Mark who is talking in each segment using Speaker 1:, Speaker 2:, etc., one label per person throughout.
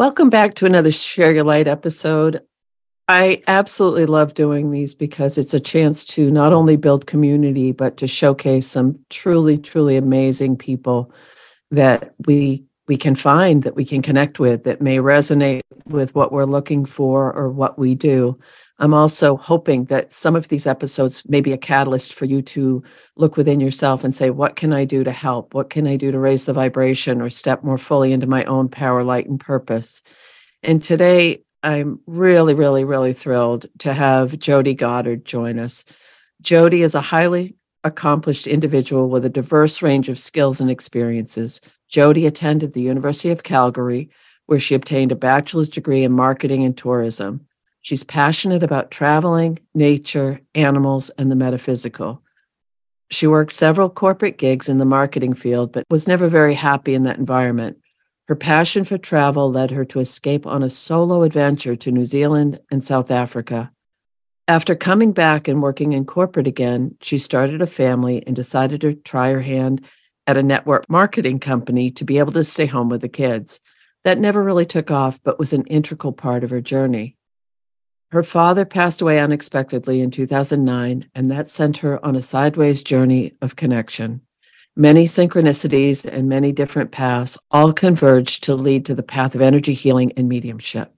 Speaker 1: Welcome back to another Share Your Light episode. I absolutely love doing these because it's a chance to not only build community, but to showcase some truly, truly amazing people that we we can find that we can connect with that may resonate with what we're looking for or what we do. I'm also hoping that some of these episodes may be a catalyst for you to look within yourself and say, what can I do to help? What can I do to raise the vibration or step more fully into my own power, light, and purpose? And today, I'm really, really, really thrilled to have Jody Goddard join us. Jody is a highly accomplished individual with a diverse range of skills and experiences. Jody attended the University of Calgary, where she obtained a bachelor's degree in marketing and tourism. She's passionate about traveling, nature, animals, and the metaphysical. She worked several corporate gigs in the marketing field, but was never very happy in that environment. Her passion for travel led her to escape on a solo adventure to New Zealand and South Africa. After coming back and working in corporate again, she started a family and decided to try her hand at a network marketing company to be able to stay home with the kids. That never really took off, but was an integral part of her journey. Her father passed away unexpectedly in 2009, and that sent her on a sideways journey of connection. Many synchronicities and many different paths all converged to lead to the path of energy healing and mediumship.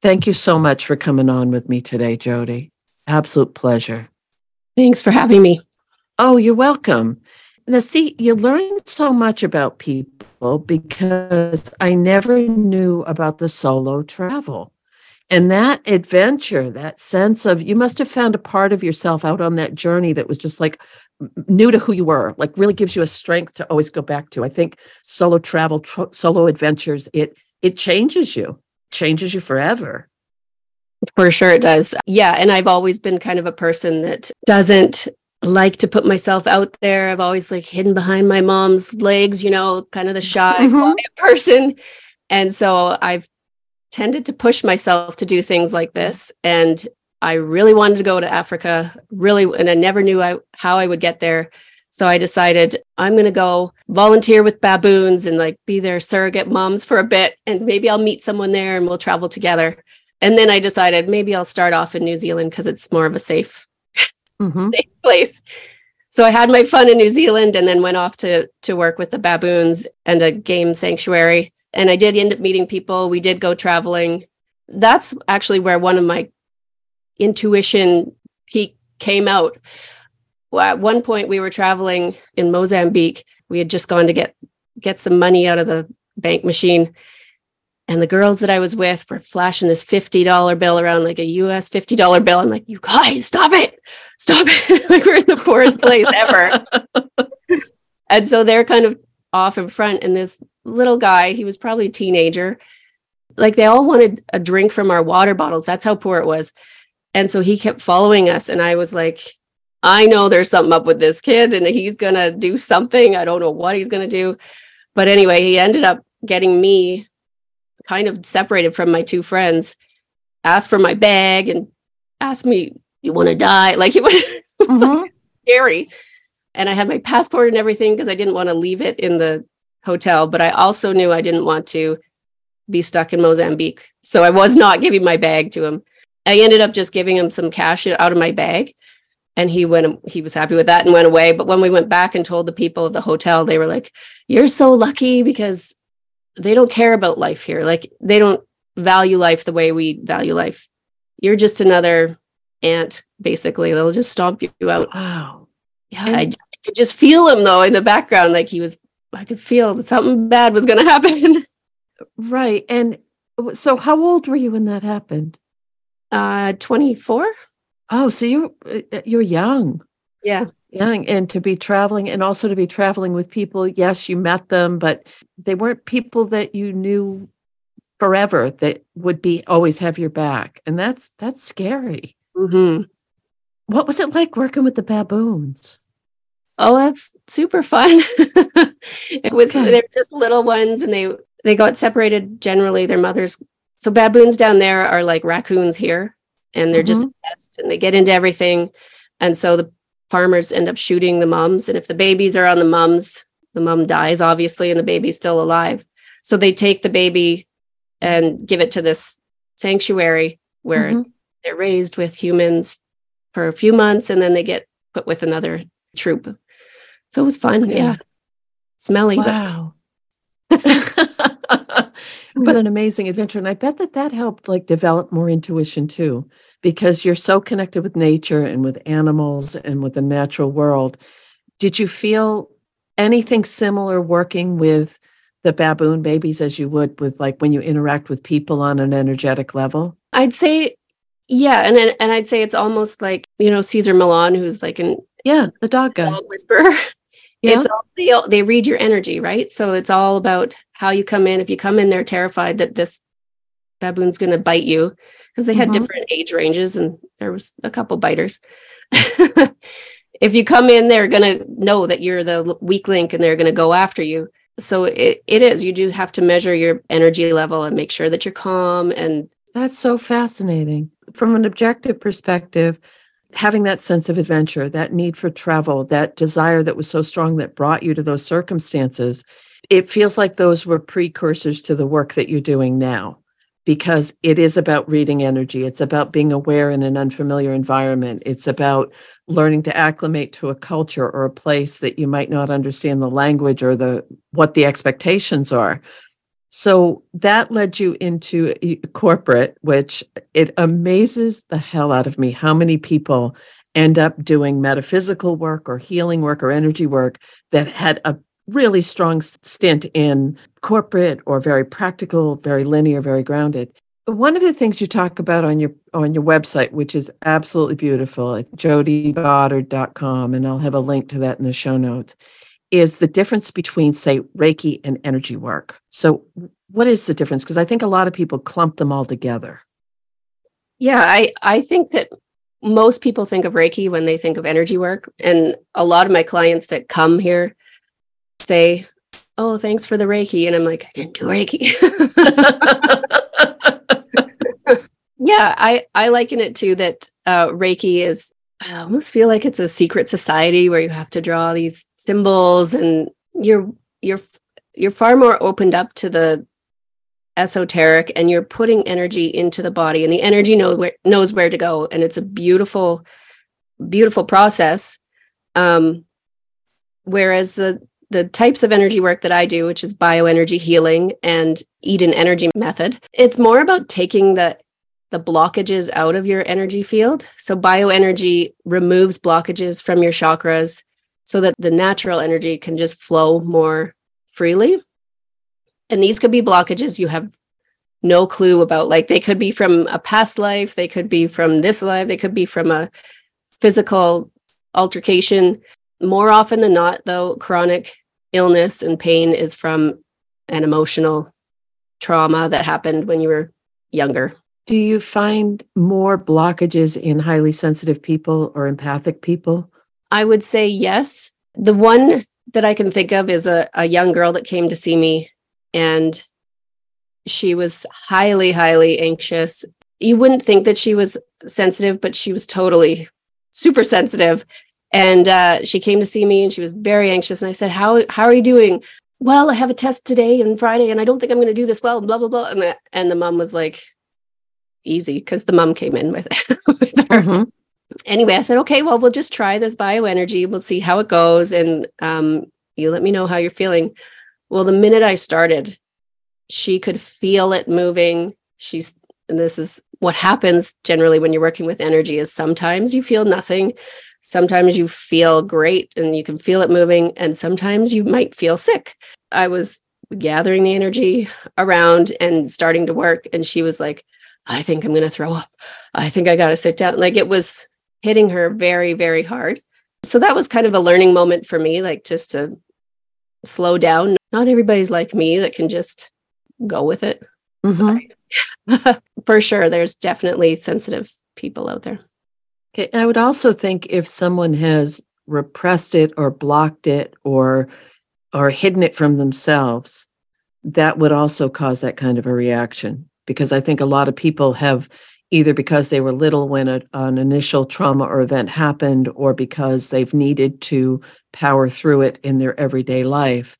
Speaker 1: Thank you so much for coming on with me today, Jody. Absolute pleasure.
Speaker 2: Thanks for having me.
Speaker 1: Oh, you're welcome. Now, see, you learn so much about people because I never knew about the solo travel. And that adventure, that sense of you must have found a part of yourself out on that journey that was just like new to who you were, like really gives you a strength to always go back to. I think solo travel, tr- solo adventures, it it changes you, changes you forever.
Speaker 2: For sure it does. Yeah, and I've always been kind of a person that doesn't like to put myself out there. I've always like hidden behind my mom's legs, you know, kind of the shy mm-hmm. person. And so I've tended to push myself to do things like this. And I really wanted to go to Africa, really, and I never knew I, how I would get there. So I decided I'm going to go volunteer with baboons and like be their surrogate moms for a bit. And maybe I'll meet someone there and we'll travel together. And then I decided maybe I'll start off in New Zealand because it's more of a safe, mm-hmm. safe place. So I had my fun in New Zealand and then went off to to work with the baboons and a game sanctuary and I did end up meeting people. We did go traveling. That's actually where one of my intuition peak came out. At one point, we were traveling in Mozambique. We had just gone to get get some money out of the bank machine, and the girls that I was with were flashing this fifty dollar bill around like a U.S. fifty dollar bill. I'm like, "You guys, stop it! Stop it! like we're in the poorest place ever." and so they're kind of off in front, and this little guy, he was probably a teenager. Like they all wanted a drink from our water bottles. That's how poor it was. And so he kept following us. And I was like, I know there's something up with this kid and he's going to do something. I don't know what he's going to do. But anyway, he ended up getting me kind of separated from my two friends, asked for my bag and asked me, You want to die? Like it was, it was mm-hmm. like scary. And I had my passport and everything because I didn't want to leave it in the hotel, but I also knew I didn't want to be stuck in Mozambique. So I was not giving my bag to him. I ended up just giving him some cash out of my bag and he went he was happy with that and went away. But when we went back and told the people of the hotel they were like you're so lucky because they don't care about life here. Like they don't value life the way we value life. You're just another ant basically. They'll just stomp you out.
Speaker 1: Wow
Speaker 2: yeah I, I could just feel him though in the background like he was I could feel that something bad was going to happen.
Speaker 1: right. And so how old were you when that happened?
Speaker 2: Uh 24.
Speaker 1: Oh, so you uh, you're young.
Speaker 2: Yeah.
Speaker 1: Young and to be traveling and also to be traveling with people. Yes, you met them, but they weren't people that you knew forever that would be always have your back. And that's that's scary.
Speaker 2: hmm
Speaker 1: What was it like working with the baboons?
Speaker 2: Oh that's super fun it was okay. they're just little ones and they they got separated generally their mothers so baboons down there are like raccoons here and they're mm-hmm. just a pest and they get into everything and so the farmers end up shooting the mums and if the babies are on the mums the mum dies obviously and the baby's still alive so they take the baby and give it to this sanctuary where
Speaker 1: Mhm.
Speaker 2: they're raised with humans for a few months and then they get put with another troop. So it was fun.
Speaker 1: Okay.
Speaker 2: Yeah. Smelly, but
Speaker 1: Wow. but an amazing adventure. And I bet that that helped like develop more intuition too, because you're so connected with nature and with animals and with the natural world. Did you feel anything similar working with the baboon babies as you would with like when you interact with people on an energetic level?
Speaker 2: I'd say, yeah. And and I'd say it's almost like, you know, Cesar Millan, who's like an
Speaker 1: Yeah, the dog guy.
Speaker 2: dog whisperer.
Speaker 1: Yeah.
Speaker 2: It's all, they, they read your energy, right? So it's all about how you come in. If you come in there terrified that this baboon's going to bite you, because they had
Speaker 1: Mhm.
Speaker 2: different age ranges and there was a couple biters. if you come in, they're going to know that you're the weak link and they're going to go after you. So it, it is, you do have to measure your energy level and make sure that you're calm and
Speaker 1: That's so fascinating. From an objective perspective, having that sense of adventure, that need for travel, that desire that was so strong that brought you to those circumstances, it feels like those were precursors to the work that you're doing now because it is about reading energy. It's about being aware in an unfamiliar environment. It's about learning to acclimate to a culture or a place that you might not understand the language or the what the expectations are. So that led you into corporate, which it amazes the hell out of me how many people end up doing metaphysical work or healing work or energy work that had a really strong stint in corporate or very practical, very linear, very grounded. One of the things you talk about on your on your website, which is absolutely beautiful, at jodygoddard.com, and I'll have a link to that in the show notes, is the difference between, say, Reiki and energy work. So, what is the difference? Because I think a lot of people clump them all together.
Speaker 2: Yeah, I I think that most people think of Reiki when they think of energy work, and a lot of my clients that come here say, "Oh, thanks for the Reiki," and I'm like, "I didn't do Reiki." yeah, I I liken it to that. Uh, Reiki is I almost feel like it's a secret society where you have to draw these symbols, and you're you're you're far more opened up to the esoteric and you're putting energy into the body and the energy knows where knows where to go and it's a beautiful beautiful process. Um whereas the the types of energy work that I do which is bioenergy healing and Eden energy method it's more about taking the the blockages out of your energy field. So bioenergy removes blockages from your chakras so that the natural energy can just flow more freely. And these could be blockages you have no clue about. Like they could be from a past life they could be from this life they could be from a physical altercation. More often than not though chronic illness and pain is from an emotional trauma that happened when you were younger.
Speaker 1: Do you find more blockages in highly sensitive people or empathic people?
Speaker 2: I would say yes. The one that I can think of is a, a young girl that came to see me and she was highly, highly anxious. You wouldn't think that she was sensitive, but she was totally super sensitive. And uh, she came to see me and she was very anxious. And I said, How how are you doing? Well, I have a test today and Friday, and I don't think I'm gonna do this well, blah, blah, blah. And the, and the mom was like, easy, because the mom came in with, with her
Speaker 1: Mhm.
Speaker 2: Anyway, I said, okay, well, we'll just try this bioenergy. We'll see how it goes. And um, you let me know how you're feeling. Well, the minute I started, she could feel it moving. She's, and this is what happens generally when you're working with energy is sometimes you feel nothing. Sometimes you feel great and you can feel it moving. And sometimes you might feel sick. I was gathering the energy around and starting to work. And she was like, I think I'm going to throw up. I think I got to sit down. Like it was hitting her very, very hard. So that was kind of a learning moment for me, like just to slow down. Not everybody's like me that can just go with it.
Speaker 1: Mhm.
Speaker 2: for sure, there's definitely sensitive people out there.
Speaker 1: Okay. I would also think if someone has repressed it or blocked it or or hidden it from themselves, that would also cause that kind of a reaction. Because I think a lot of people have either because they were little when a, an initial trauma or event happened, or because they've needed to power through it in their everyday life,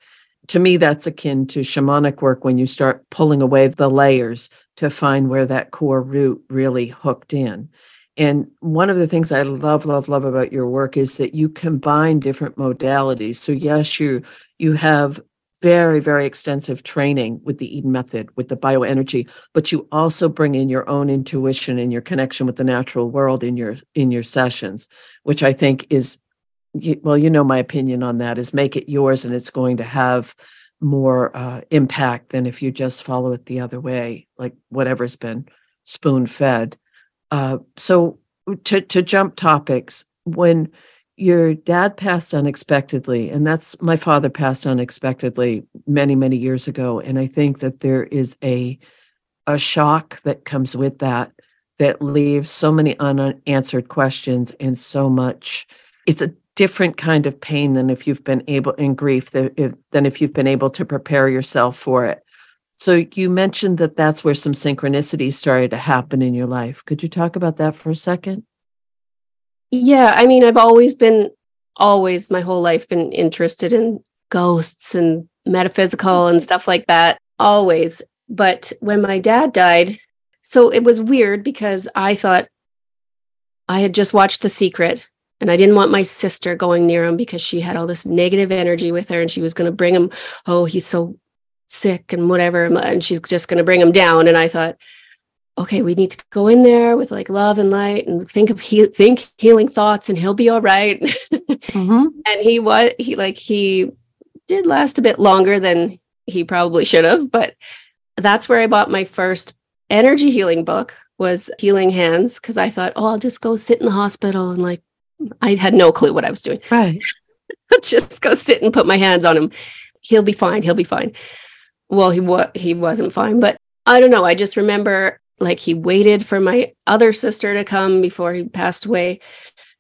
Speaker 1: to me, that's akin to shamanic work when you start pulling away the layers to find where that core root really hooked in. And one of the things I love, love, love about your work is that you combine different modalities. So yes, you you have very, very extensive training with the Eden method, with the bioenergy, but you also bring in your own intuition and your connection with the natural world in your in your sessions, which I think is well, you know my opinion on that is make it yours and it's going to have more uh, impact than if you just follow it the other way, like whatever's been spoon fed. Uh, so to to jump topics, when your dad passed unexpectedly, and that's my father passed unexpectedly many many years ago, and I think that there is a a shock that comes with that that leaves so many unanswered questions and so much. It's a different kind of pain than if you've been able in grief than if, than if you've been able to prepare yourself for it. So you mentioned that that's where some synchronicity started to happen in your life. Could you talk about that for a second?
Speaker 2: Yeah, I mean, I've always been always my whole life been interested in ghosts and metaphysical and mm-hmm. stuff like that always. But when my dad died, so it was weird because I thought I had just watched The Secret and I didn't want my sister going near him because she had all this negative energy with her and she was going to bring him, oh, he's so sick and whatever. And she's just going to bring him down. And I thought, okay, we need to go in there with like love and light and think of he- think healing thoughts and he'll be all right. mm-hmm. And he was, he like, he did last a bit longer than he probably should have. But that's where I bought my first energy healing book was healing hands because I thought, oh, I'll just go sit in the hospital and like I had no clue what I was doing.
Speaker 1: Right.
Speaker 2: Just go sit and put my hands on him. He'll be fine. He'll be fine. Well, he was he wasn't fine, but I don't know. I just remember like he waited for my other sister to come before he passed away.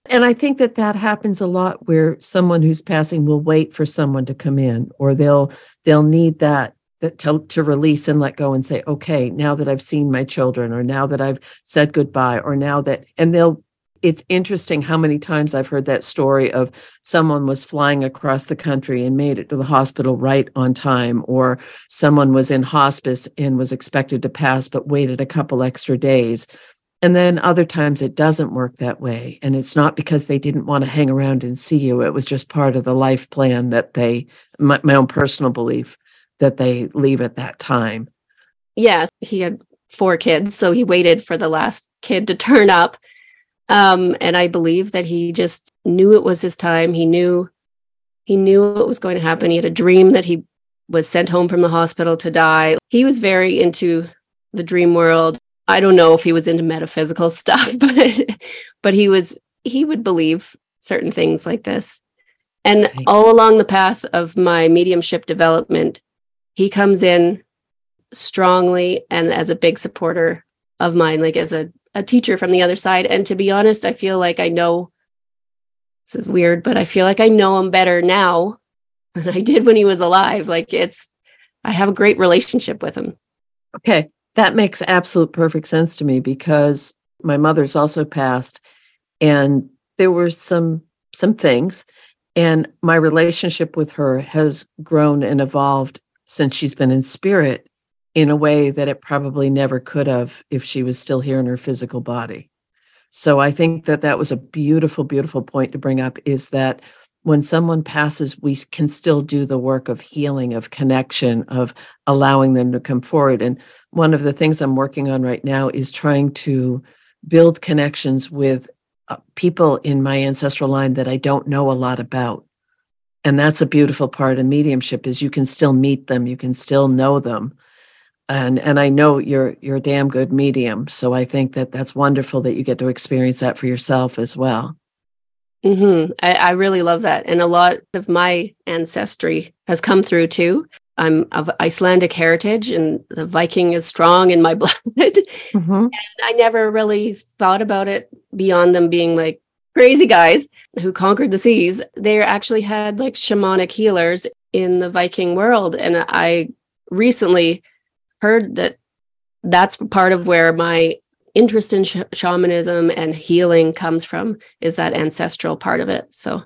Speaker 1: And I think that that happens a lot where someone who's passing will wait for someone to come in or they'll they'll need that that to, to release and let go and say okay now that i've seen my children or now that i've said goodbye or now that and they'll it's interesting how many times I've heard that story of someone was flying across the country and made it to the hospital right on time, or someone was in hospice and was expected to pass but waited a couple extra days. And then other times it doesn't work that way. And it's not because they didn't want to hang around and see you. It was just part of the life plan that they, my, my own personal belief, that they leave at that time.
Speaker 2: Yes, he had four kids. So he waited for the last kid to turn up um, and I believe that he just knew it was his time. He knew he knew what was going to happen. He had a dream that he was sent home from the hospital to die. He was very into the dream world. I don't know if he was into metaphysical stuff, but but he was he would believe certain things like this. And all along the path of my mediumship development, he comes in strongly and as a big supporter of mine, like as a a teacher from the other side. And to be honest, I feel like I know this is weird, but I feel like I know him better now than I did when he was alive. Like it's, I have a great relationship with him.
Speaker 1: Okay. That makes absolute perfect sense to me because my mother's also passed and there were some some things and my relationship with her has grown and evolved since she's been in spirit in a way that it probably never could have if she was still here in her physical body. So I think that that was a beautiful, beautiful point to bring up is that when someone passes, we can still do the work of healing, of connection, of allowing them to come forward. And one of the things I'm working on right now is trying to build connections with uh, people in my ancestral line that I don't know a lot about. And that's a beautiful part of mediumship is you can still meet them, you can still know them, and and I know you're you're a damn good medium. So I think that that's wonderful that you get to experience that for yourself as well.
Speaker 2: Mm-hmm. I, I really love that, and a lot of my ancestry has come through too. I'm of Icelandic heritage, and the Viking is strong in my blood. Mm-hmm. And I never really thought about it beyond them being like crazy guys who conquered the seas. They actually had like shamanic healers in the Viking world, and I recently heard that that's part of where my interest in sh- shamanism and healing comes from is that ancestral part of it so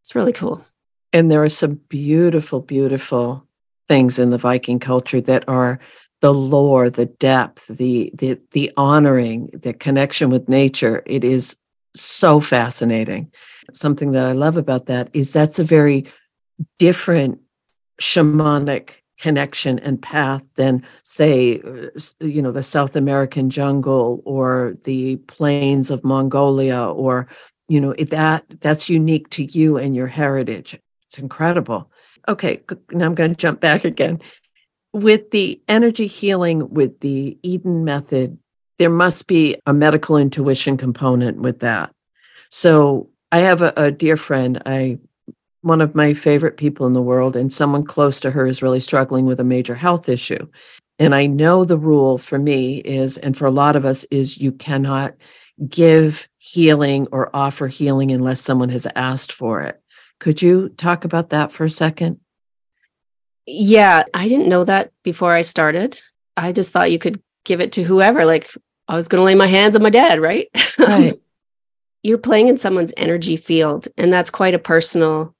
Speaker 2: it's really cool
Speaker 1: And there are some beautiful, beautiful things in the Viking culture that are the lore, the depth, the the the honoring, the connection with nature. It is so fascinating. Something that I love about that is that's a very different shamanic connection and path than say you know the south american jungle or the plains of mongolia or you know that that's unique to you and your heritage. It's incredible. Okay now i'm going to jump back again. With the energy healing with the eden method there must be a medical intuition component with that. So i have a, a dear friend i one of my favorite people in the world and someone close to her is really struggling with a major health issue. And i know the rule for me is and for a lot of us is you cannot give healing or offer healing unless someone has asked for it. Could you talk about that for a second?
Speaker 2: Yeah i didn't know that before i started. I just thought you could give it to whoever like i was going to lay my hands on my dad right?
Speaker 1: Right.
Speaker 2: You're playing in someone's energy field and that's quite a personal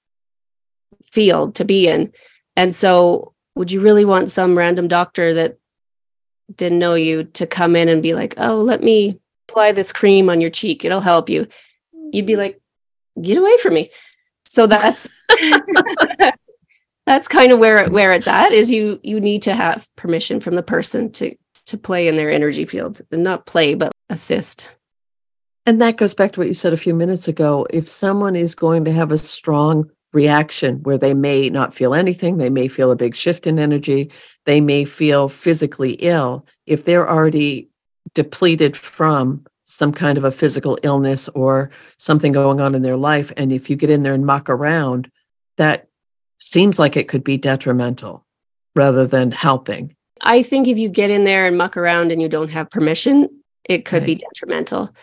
Speaker 2: field to be in. And so, would you really want some random doctor that didn't know you to come in and be like, oh, let me apply this cream on your cheek, it'll help you? You'd be hmm. like, get away from me. So that's that's kind of where it, where it's at is you you need to have permission from the person to to play in their energy field and not play but assist
Speaker 1: and that goes back to what you said a few minutes ago if someone is going to have a strong reaction where they may not feel anything, they may feel a big shift in energy, they may feel physically ill. If they're already depleted from some kind of a physical illness or something going on in their life, and if you get in there and muck around, that seems like it could be detrimental rather than helping.
Speaker 2: I think if you get in there and muck around and you don't have permission, it could right. be detrimental.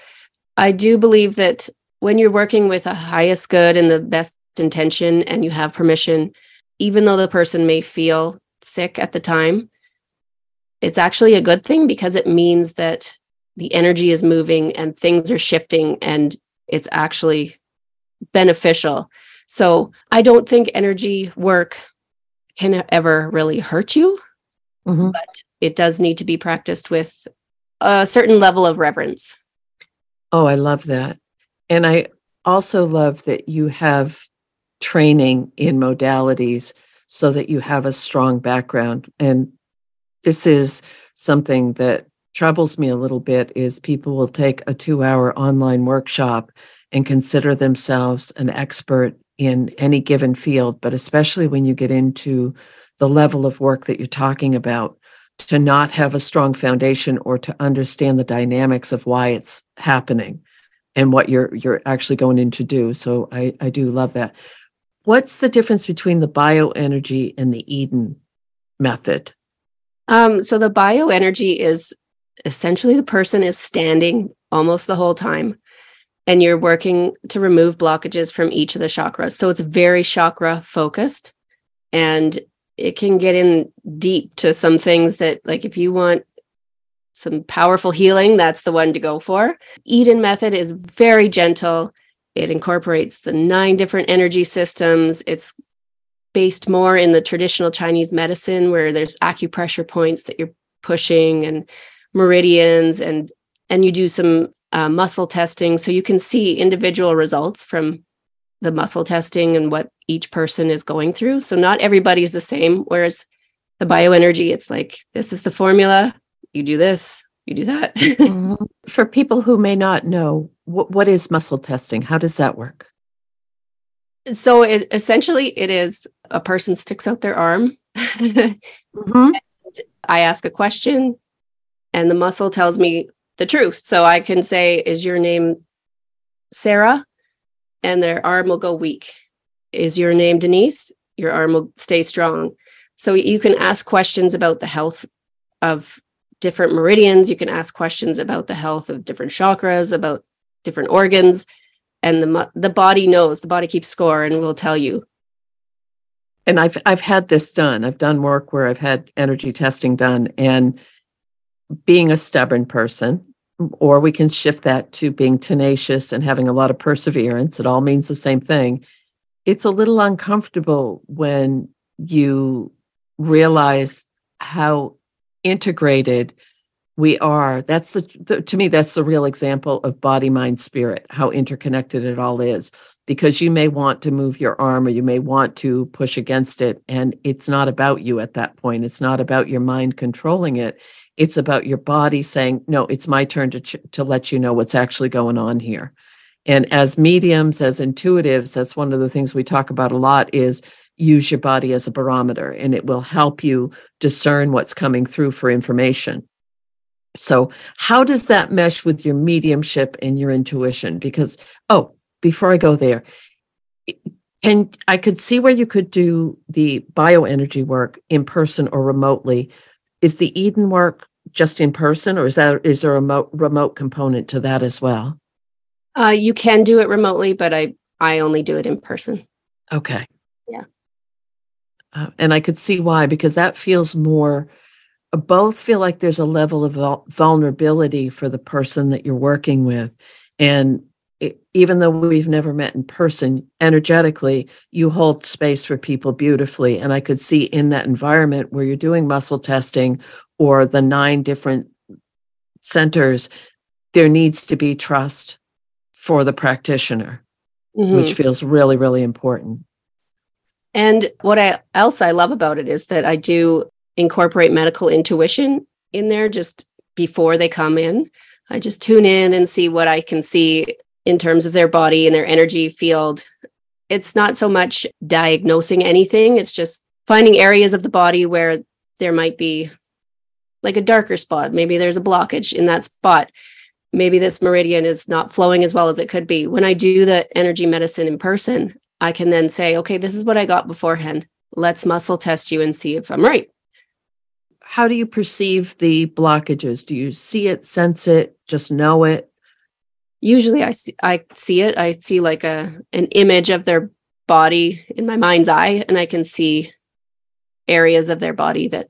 Speaker 2: I do believe that when you're working with a highest good and the best intention and you have permission, even though the person may feel sick at the time, it's actually a good thing because it means that the energy is moving and things are shifting and it's actually beneficial. So I don't think energy work can ever really hurt you, mm-hmm. but it does need to be practiced with a certain level of reverence.
Speaker 1: Oh, I love that. And I also love that you have training in modalities so that you have a strong background. And this is something that troubles me a little bit is people will take a 2-hour online workshop and consider themselves an expert in any given field, but especially when you get into the level of work that you're talking about, to not have a strong foundation or to understand the dynamics of why it's happening and what you're you're actually going in to do. So I, I do love that. What's the difference between the bioenergy and the Eden method?
Speaker 2: Um, so the bioenergy is essentially the person is standing almost the whole time and you're working to remove blockages from each of the chakras. So it's very chakra focused and it can get in deep to some things that like if you want some powerful healing, that's the one to go for. Eden method is very gentle. It incorporates the nine different energy systems. It's based more in the traditional Chinese medicine where there's acupressure points that you're pushing and meridians and and you do some uh, muscle testing. So you can see individual results from the muscle testing and what each person is going through. So not everybody's the same whereas the bioenergy it's like this is the formula. You do this you do that
Speaker 1: mm-hmm. for people who may not know what, what is muscle testing? How does that work?
Speaker 2: So it essentially it is a person sticks out their arm. mm-hmm. I ask a question and the muscle tells me the truth. So I can say, is your name Sarah? And their arm will go weak. Is your name Denise? Your arm will stay strong. So you can ask questions about the health of different meridians. You can ask questions about the health of different chakras, about different organs and the the body knows the body keeps score and will tell you.
Speaker 1: And i've i've had this done. I've done work where i've had energy testing done and being a stubborn person or we can shift that to being tenacious and having a lot of perseverance it all means the same thing. It's a little uncomfortable when you realize how integrated we are. That's the, the, to me that's the real example of body mind spirit how interconnected it all is. Because you may want to move your arm or you may want to push against it and it's not about you at that point. It's not about your mind controlling it. It's about your body saying no it's my turn to ch- to let you know what's actually going on here. And as mediums as intuitives that's one of the things we talk about a lot is use your body as a barometer and it will help you discern what's coming through for information so, how does that mesh with your mediumship and your intuition? Because, oh, before I go there, and I could see where you could do the bioenergy work in person or remotely. Is the Eden work just in person, or is that is there a remote, remote component to that as well?
Speaker 2: Uh, you can do it remotely, but I I only do it in person.
Speaker 1: Okay.
Speaker 2: Yeah.
Speaker 1: Uh, and I could see why because that feels more both feel like there's a level of vulnerability for the person that you're working with. And it, even though we've never met in person energetically you hold space for people beautifully. And i could see in that environment where you're doing muscle testing or the nine different centers there needs to be trust for the practitioner mm-hmm. which feels really really important
Speaker 2: and what I, else I love about it is that I do incorporate medical intuition in there just before they come in. I just tune in and see what I can see in terms of their body and their energy field. It's not so much diagnosing anything, it's just finding areas of the body where there might be like a darker spot. Maybe there's a blockage in that spot. Maybe this meridian is not flowing as well as it could be. When I do the energy medicine in person, I can then say, okay, this is what I got beforehand. Let's muscle test you and see if I'm right
Speaker 1: how do you perceive the blockages? Do you see it, sense it, just know it?
Speaker 2: Usually I see I see it. I see like a an image of their body in my mind's eye and I can see areas of their body that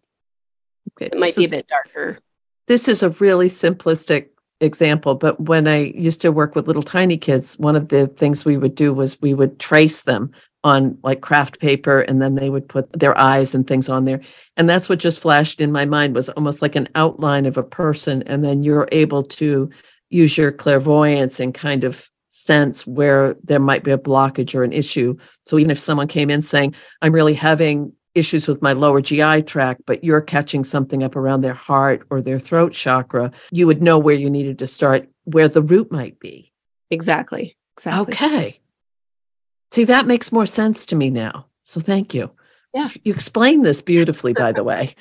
Speaker 2: okay. might so be a bit darker.
Speaker 1: This is a really simplistic example, but when I used to work with little tiny kids, one of the things we would do was we would trace them on like craft paper and then they would put their eyes and things on there. And that's what just flashed in my mind was almost like an outline of a person and then you're able to use your clairvoyance and kind of sense where there might be a blockage or an issue. So even if someone came in saying i'm really having issues with my lower gi tract but you're catching something up around their heart or their throat chakra you would know where you needed to start where the root might be
Speaker 2: exactly exactly
Speaker 1: okay See, that makes more sense to me now. So thank you.
Speaker 2: Yeah.
Speaker 1: You explained this beautifully, by the way.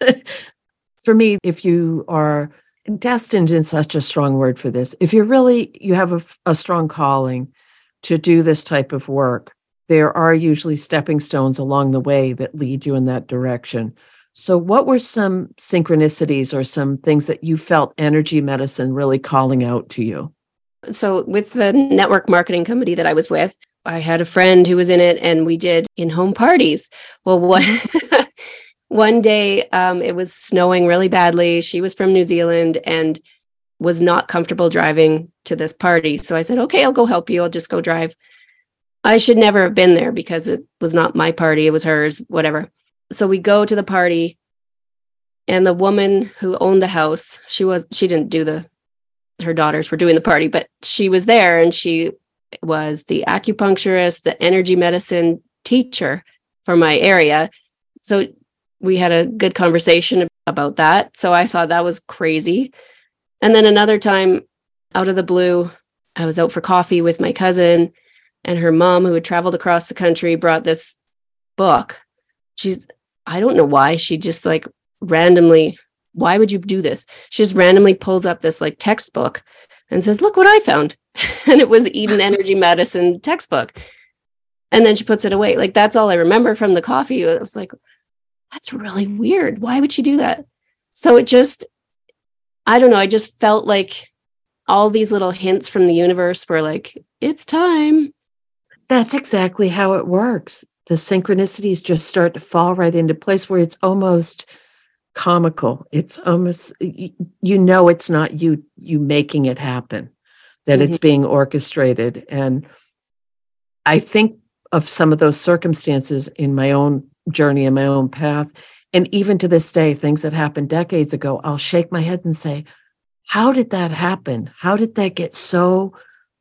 Speaker 1: for me, if you are destined in such a strong word for this, if you're really, you have a, a strong calling to do this type of work, there are usually stepping stones along the way that lead you in that direction. So, what were some synchronicities or some things that you felt energy medicine really calling out to you?
Speaker 2: So, with the network marketing company that I was with, I had a friend who was in it and we did in home parties. Well, one, one day um, it was snowing really badly. She was from New Zealand and was not comfortable driving to this party. So I said, okay, I'll go help you. I'll just go drive. I should never have been there because it was not my party. It was hers, whatever. So we go to the party and the woman who owned the house, she was, she didn't do the, her daughters were doing the party, but she was there and she was the acupuncturist, the energy medicine teacher for my area. So we had a good conversation about that. So I thought that was crazy. And then another time out of the blue, I was out for coffee with my cousin and her mom, who had traveled across the country, brought this book. She's, I don't know why, she just like randomly, why would you do this? She just randomly pulls up this like textbook and says, Look what I found. and it was Eden Energy Medicine textbook. And then she puts it away. Like that's all I remember from the coffee. It was like, that's really weird. Why would she do that? So it just, I don't know. I just felt like all these little hints from the universe were like, it's time.
Speaker 1: That's exactly how it works. The synchronicities just start to fall right into place where it's almost comical. It's almost, you know, it's not you, you making it happen that mm-hmm. it's being orchestrated. And I think of some of those circumstances in my own journey and my own path. And even to this day, things that happened decades ago, I'll shake my head and say, How did that happen? How did that get so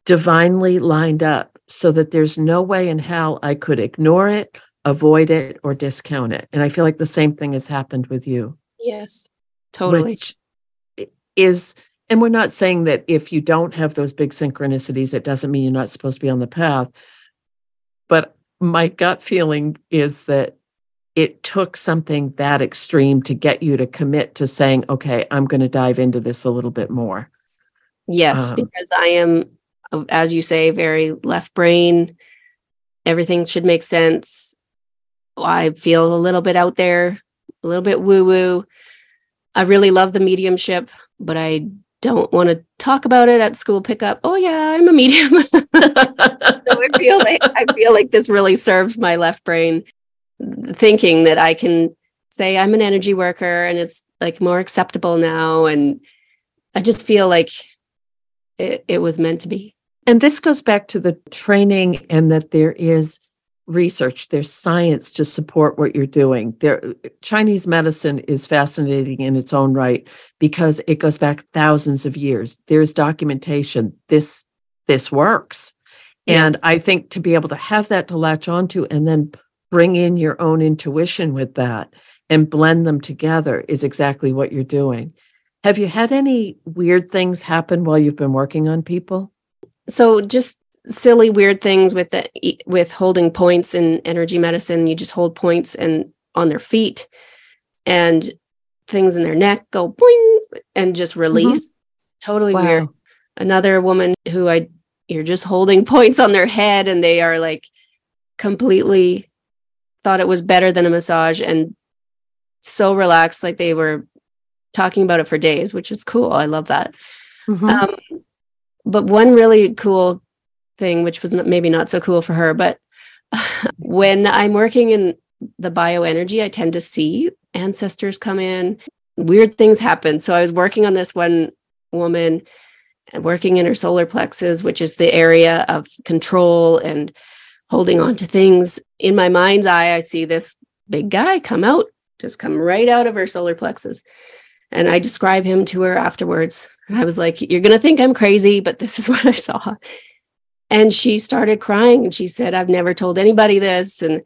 Speaker 1: divinely lined up so that there's no way in hell I could ignore it, avoid it, or discount it? And I feel like the same thing has happened with you.
Speaker 2: Yes, totally.
Speaker 1: Is, and we're not saying that if you don't have those big synchronicities, it doesn't mean you're not supposed to be on the path. But my gut feeling is that it took something that extreme to get you to commit to saying, okay, I'm going to dive into this a little bit more.
Speaker 2: Yes, um, because I am, as you say, very left brain. Everything should make sense. I feel a little bit out there, a little bit woo woo. I really love the mediumship, but I don't want to talk about it at school pickup. Oh yeah, I'm a medium. so I feel like I feel like this really serves my left brain thinking that I can say I'm an energy worker and it's like more acceptable now. And I just feel like it, it was meant to be.
Speaker 1: And this goes back to the training and that there is research, there's science to support what you're doing. There Chinese medicine is fascinating in its own right because it goes back thousands of years. There's documentation. This this works. Yes. And I think to be able to have that to latch onto and then bring in your own intuition with that and blend them together is exactly what you're doing. Have you had any weird things happen while you've been working on people?
Speaker 2: So just silly weird things with the with holding points in energy medicine, you just hold points and on their feet and things in their neck go boing and just mm-hmm. release. Mm-hmm. Totally wow. weird. Another woman who I you're just holding points on their head and they are like completely thought it was better than a massage and so relaxed like they were talking about it for days which is cool i love that mm-hmm. um, but one really cool thing which was maybe not so cool for her but when i'm working in the bioenergy i tend to see ancestors come in weird things happen so i was working on this one woman uh, working in her solar plexus which is the area of control and holding on to things. In my mind's eye, I see this big guy come out, just come right out of her solar plexus. And I describe him to her afterwards. And I was like, You're going to think I'm crazy, but this is what I saw. And she started crying and she said, I've never told anybody this. And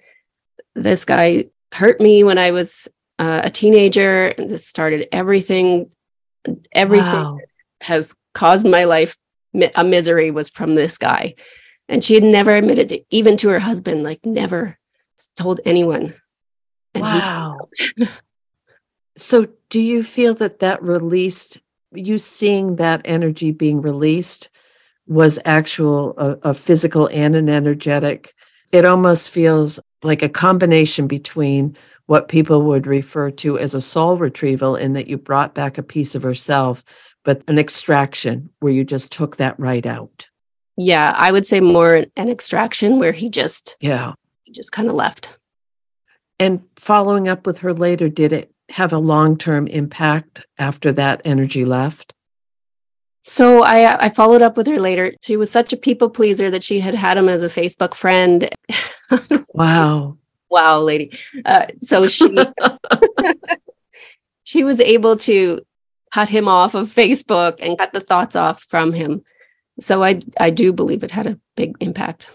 Speaker 2: this guy hurt me when I was uh, a teenager. And this started everything. Everything wow. has caused my life a misery was from this guy. And she had never admitted to, even to her husband, like never told anyone.
Speaker 1: And wow. so do you feel that that released, you seeing that energy being released was actual, a, a physical and an energetic? It almost feels like a combination between what people would refer to as a soul retrieval in that you brought back a piece of herself, but an extraction where you just took that right out
Speaker 2: yeah, I would say more an extraction where he just
Speaker 1: yeah
Speaker 2: he just kind of left.
Speaker 1: And following up with her later, did it have a long term impact after that energy left?
Speaker 2: So I I followed up with her later. She was such a people pleaser that she had had him as a Facebook friend.
Speaker 1: wow.
Speaker 2: wow, lady. Uh, so she she was able to cut him off of Facebook and cut the thoughts off from him so I I do believe it had a big impact.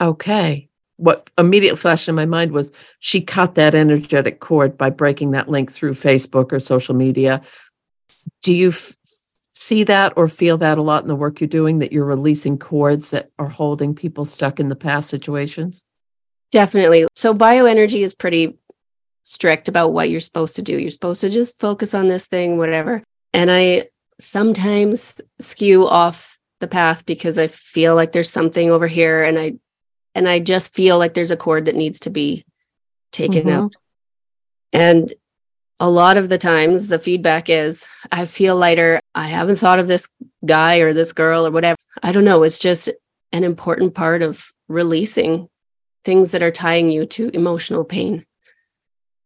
Speaker 1: Okay. What immediate flash in my mind was she cut that energetic cord by breaking that link through Facebook or social media. Do you f- see that or feel that a lot in the work you're doing that you're releasing cords that are holding people stuck in the past situations?
Speaker 2: Definitely. So bioenergy is pretty strict about what you're supposed to do. You're supposed to just focus on this thing, whatever. And I sometimes skew off the path because I feel like there's something over here and I and I just feel like there's a cord that needs to be taken mm-hmm. out. And a lot of the times the feedback is I feel lighter. I haven't thought of this guy or this girl or whatever. I don't know, it's just an important part of releasing things that are tying you to emotional pain.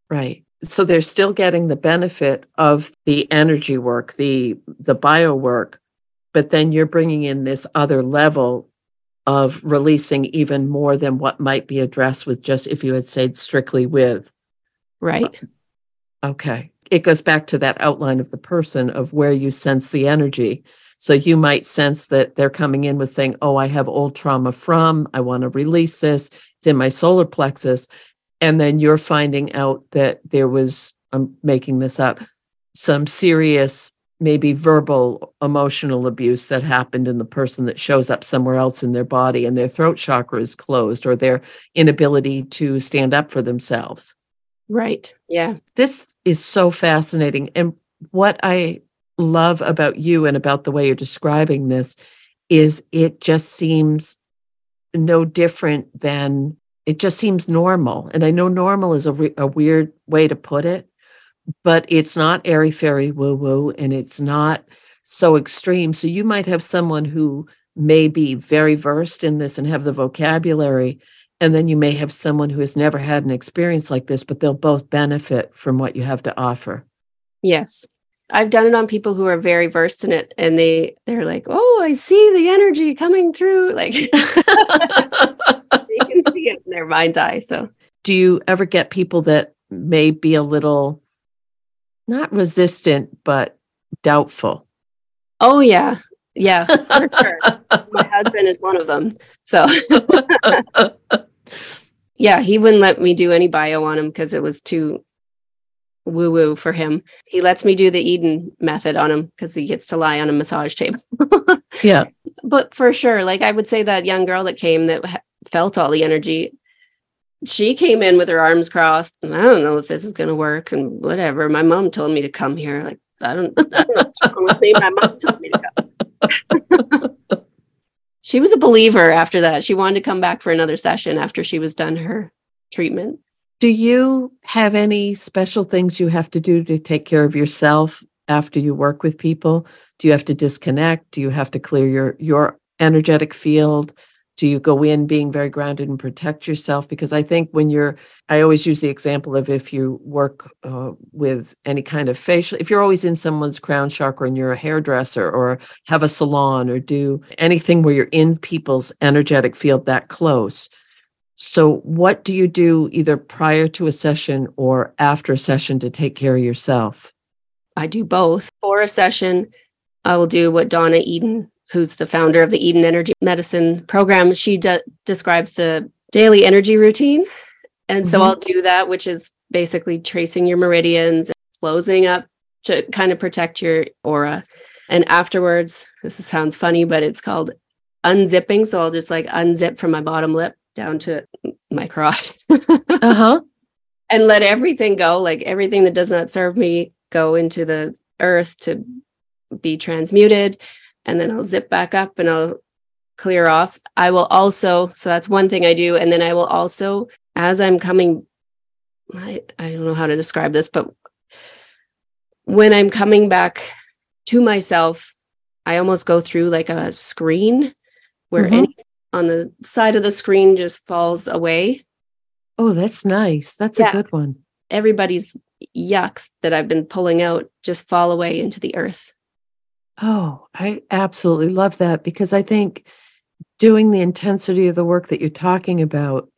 Speaker 1: Right. So they're still getting the benefit of the energy work, the the bio work, but then you're bringing in this other level of releasing even more than what might be addressed with just if you had said strictly with.
Speaker 2: Right.
Speaker 1: Okay. It goes back to that outline of the person of where you sense the energy. So you might sense that they're coming in with saying, Oh, I have old trauma from, I want to release this. It's in my solar plexus. And then you're finding out that there was, I'm making this up, some serious, maybe verbal, emotional abuse that happened in the person that shows up somewhere else in their body and their throat chakra is closed or their inability to stand up for themselves.
Speaker 2: Right. Yeah.
Speaker 1: This is so fascinating. And what I love about you and about the way you're describing this is it just seems no different than it just seems normal. And I know normal is a, re- a weird way to put it, but it's not airy fairy woo woo and it's not so extreme. So you might have someone who may be very versed in this and have the vocabulary. And then you may have someone who has never had an experience like this, but they'll both benefit from what you have to offer.
Speaker 2: Yes. I've done it on people who are very versed in it and they they're like, "Oh, I see the energy coming through." Like you can see it in their mind's eye. So,
Speaker 1: do you ever get people that may be a little not resistant but doubtful?
Speaker 2: Oh yeah. Yeah, for sure. My husband is one of them. So Yeah, he wouldn't let me do any bio on him because it was too woo woo for him. He lets me do the Eden method on him because he gets to lie on a massage table.
Speaker 1: yeah.
Speaker 2: But for sure, like I would say that young girl that came that felt all the energy, she came in with her arms crossed. I don't know if this is going to work and whatever. My mom told me to come here. Like, I don't, I don't know what's wrong with me. My mom told me to come. she was a believer after that. She wanted to come back for another session after she was done her treatment.
Speaker 1: Do you have any special things you have to do to take care of yourself after you work with people? Do you have to disconnect? Do you have to clear your your energetic field? Do you go in being very grounded and protect yourself? Because I think when you're, I always use the example of if you work uh, with any kind of facial, if you're always in someone's crown chakra and you're a hairdresser or have a salon or do anything where you're in people's energetic field that close, so, what do you do either prior to a session or after a session to take care of yourself?
Speaker 2: I do both. For a session, I will do what Donna Eden, who's the founder of the Eden Energy Medicine program, she de- describes the daily energy routine. And so mm-hmm. I'll do that, which is basically tracing your meridians, closing up to kind of protect your aura. And afterwards, this sounds funny, but it's called unzipping. So I'll just like unzip from my bottom lip down to my crotch. uh-huh. And let everything go, like everything that does not serve me go into the earth to be transmuted. And then I'll zip back up and I'll clear off. I will also, so that's one thing I do. And then I will also, as I'm coming, I, I don't know how to describe this, but when I'm coming back to myself, I almost go through like a screen where mm-hmm. any on the side of the screen just falls away.
Speaker 1: Oh, that's nice. That's yeah. a good one.
Speaker 2: Everybody's yucks that I've been pulling out just fall away into the earth.
Speaker 1: Oh, I absolutely love that because I think doing the intensity of the work that you're talking about,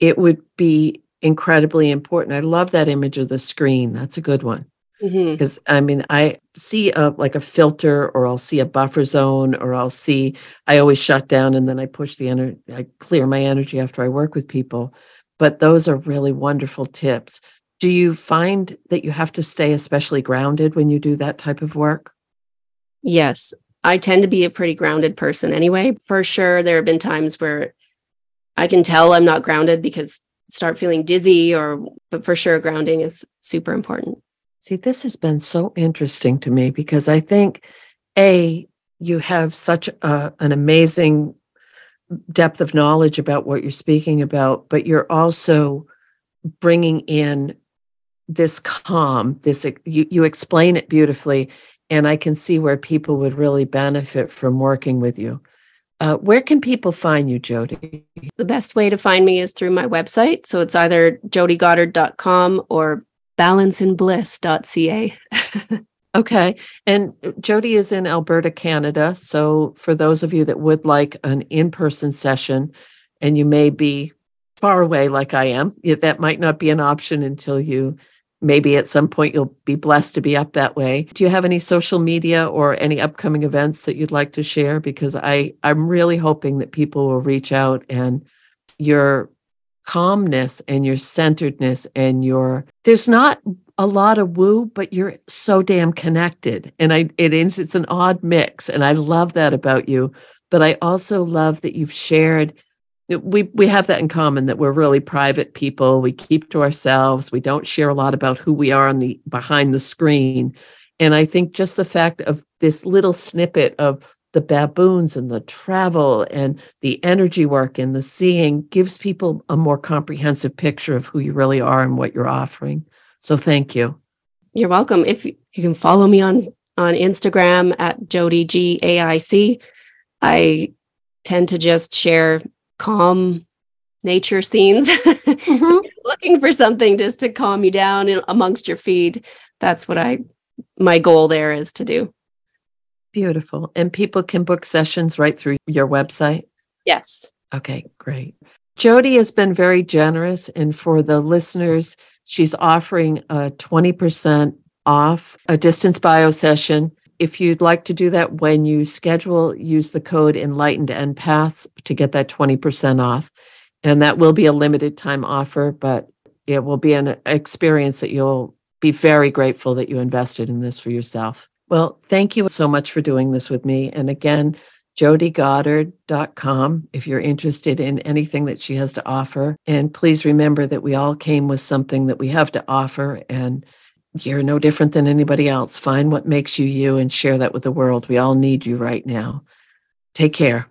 Speaker 1: it would be incredibly important. I love that image of the screen. That's a good one because mm-hmm. I mean, I see a like a filter, or I'll see a buffer zone, or I'll see. I always shut down, and then I push the energy. I clear my energy after I work with people. But those are really wonderful tips. Do you find that you have to stay especially grounded when you do that type of work?
Speaker 2: Yes, I tend to be a pretty grounded person anyway. For sure, there have been times where I can tell I'm not grounded because start feeling dizzy or but for sure grounding is super important.
Speaker 1: See, this has been so interesting to me because I think, A, you have such a, an amazing depth of knowledge about what you're speaking about, but you're also bringing in this calm, this, you, you explain it beautifully. And I can see where people would really benefit from working with you. Uh, where can people find you, Jody?
Speaker 2: The best way to find me is through my website. So it's either jodygoddard.com or balanceandbliss.ca.
Speaker 1: Okay. And Jody is in Alberta, Canada. So for those of you that would like an in person session and you may be far away like I am, that might not be an option until you maybe at some point you'll be blessed to be up that way. Do you have any social media or any upcoming events that you'd like to share? Because I, I'm really hoping that people will reach out and your calmness and your centeredness and your there's not a lot of woo, but you're so damn connected. And I it is it's an odd mix. And I love that about you. But I also love that you've shared we we have that in common that we're really private people. We keep to ourselves. We don't share a lot about who we are on the behind the screen. And I think just the fact of this little snippet of the baboons and the travel and the energy work and the seeing gives people a more comprehensive picture of who you really are and what you're offering. So thank you.
Speaker 2: You're welcome. If you can follow me on on Instagram at Jody G A I C, I tend to just share calm nature scenes. Mm-hmm. so looking for something just to calm you down in, amongst your feed. That's what I my goal there is to do.
Speaker 1: Beautiful. And people can book sessions right through your website?
Speaker 2: Yes.
Speaker 1: Okay, great. Jody has been very generous. And for the listeners, she's offering a 20% off a distance bio session. If you'd like to do that when you schedule, use the code enlightened empaths to get that 20% off. And that will be a limited time offer, but it will be an experience that you'll be very grateful that you invested in this for yourself. Well, thank you so much for doing this with me. And again, jodygoddard.com if you're interested in anything that she has to offer. And please remember that we all came with something that we have to offer, and you're no different than anybody else. Find what makes you you and share that with the world. We all need you right now. Take care.